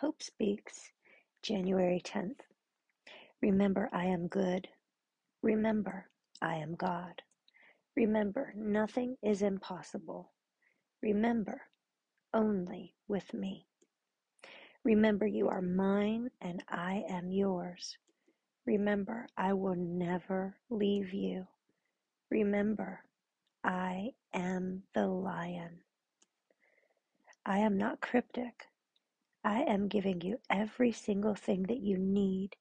Hope Speaks, January 10th. Remember, I am good. Remember, I am God. Remember, nothing is impossible. Remember, only with me. Remember, you are mine and I am yours. Remember, I will never leave you. Remember, I am the lion. I am not cryptic. I am giving you every single thing that you need,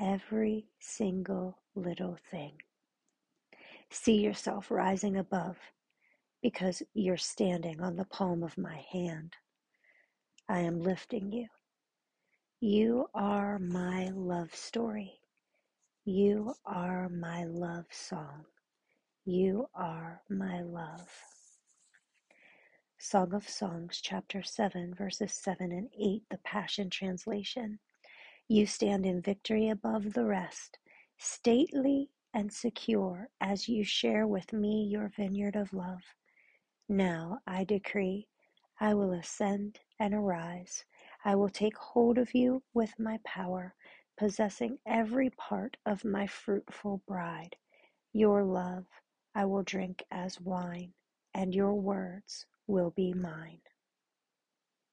every single little thing. See yourself rising above because you're standing on the palm of my hand. I am lifting you. You are my love story. You are my love song. You are my love. Song of Songs, chapter 7, verses 7 and 8, the Passion Translation. You stand in victory above the rest, stately and secure as you share with me your vineyard of love. Now I decree I will ascend and arise. I will take hold of you with my power, possessing every part of my fruitful bride. Your love I will drink as wine, and your words will be mine.